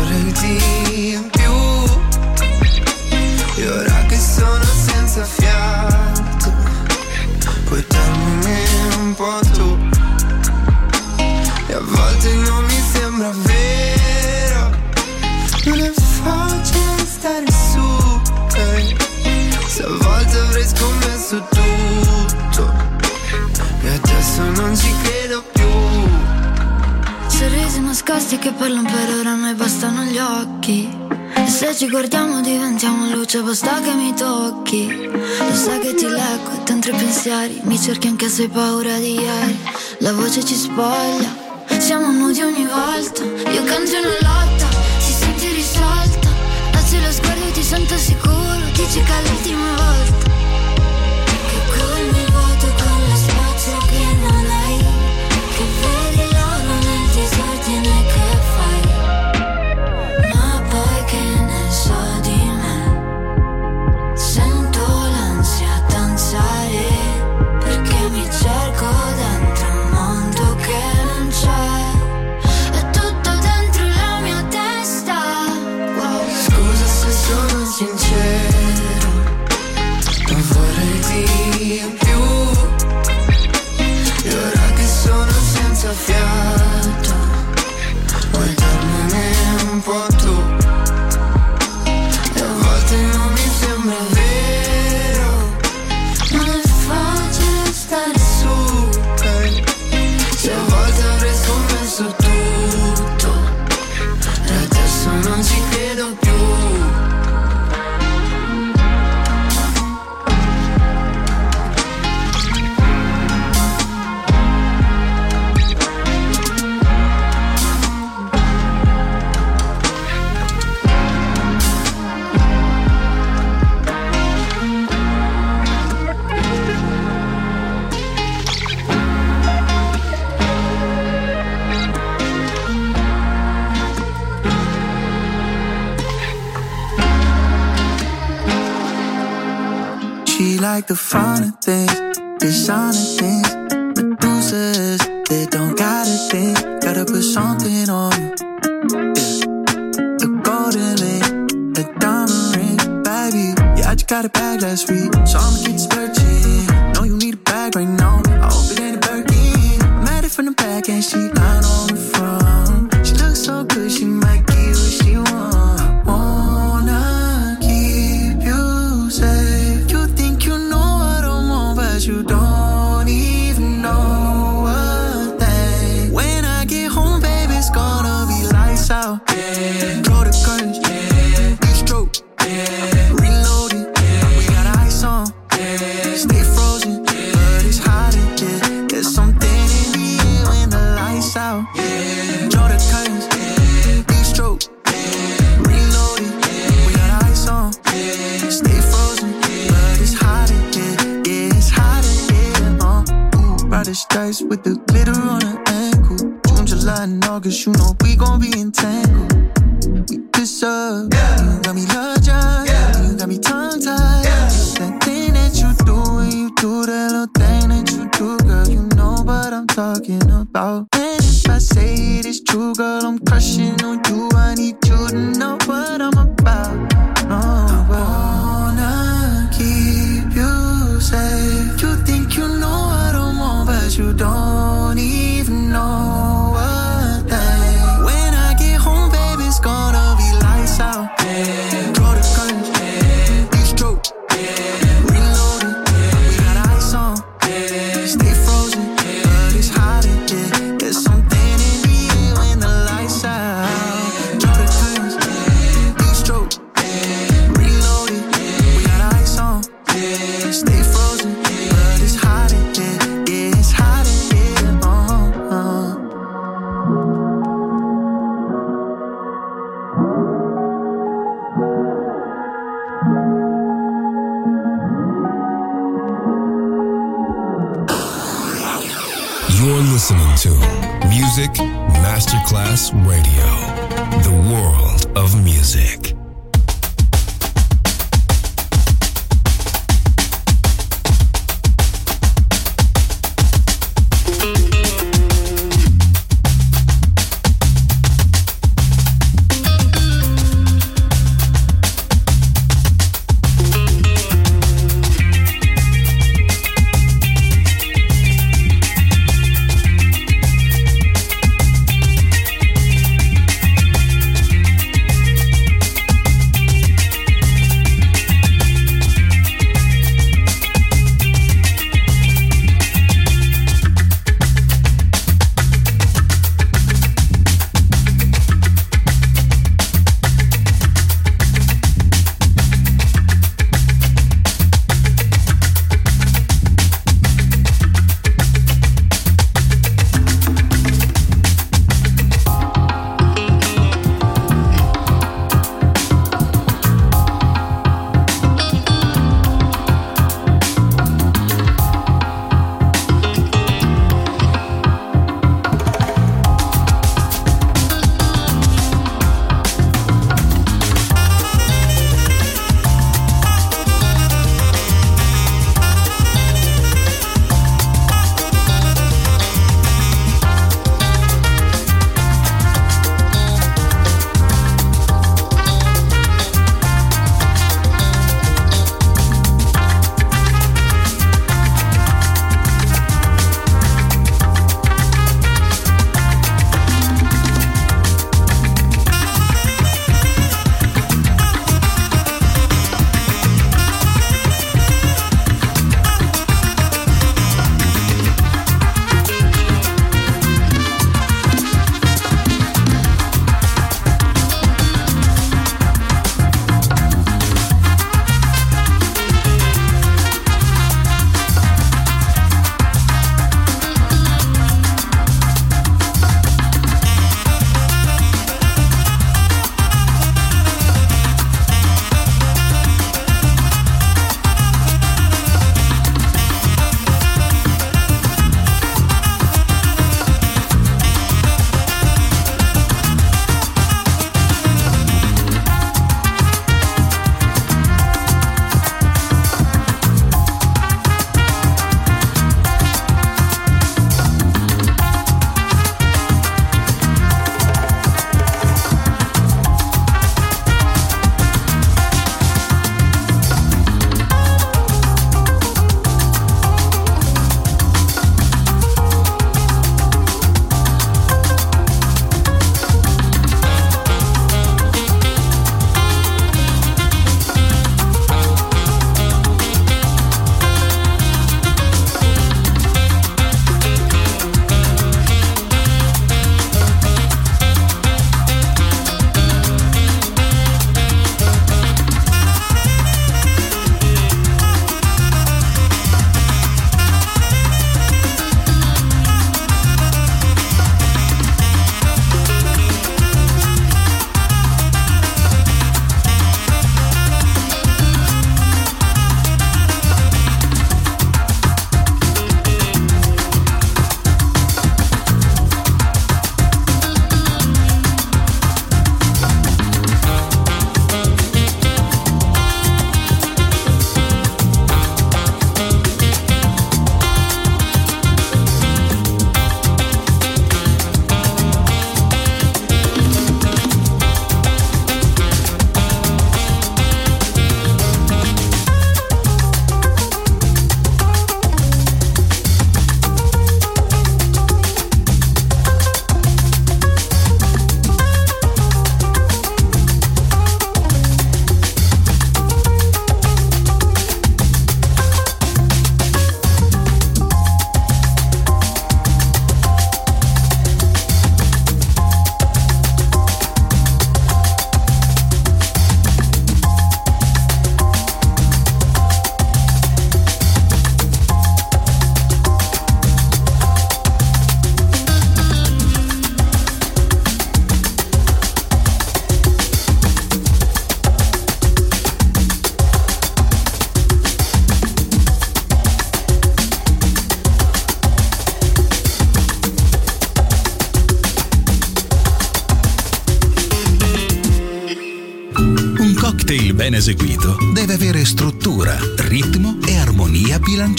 vorrei il di più. E ora che sono senza fiato, puoi darmi un po' tu. E a volte non mi sembra vero, non è facile stare su. Eh. Se a volte avrei scommesso tutto, e adesso non ci credo nascosti che parlano per ora noi bastano gli occhi. E se ci guardiamo diventiamo luce basta che mi tocchi. Lo sai che ti leggo dentro i pensieri Mi cerchi anche se hai paura di ieri. La voce ci spoglia Siamo nudi ogni volta. Io canto una lotta Si sente risolta. Alzi lo sguardo ti sento sicuro Dici che è l'ultima volta. like the finer things, the shining things. say it is true, girl. I'm crushing on you. I need you to know what I'm about.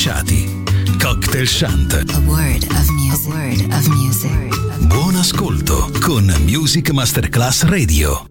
intrecciati. Cocktail Shant. A word of music. Word of music. Buon ascolto con Music Masterclass Radio.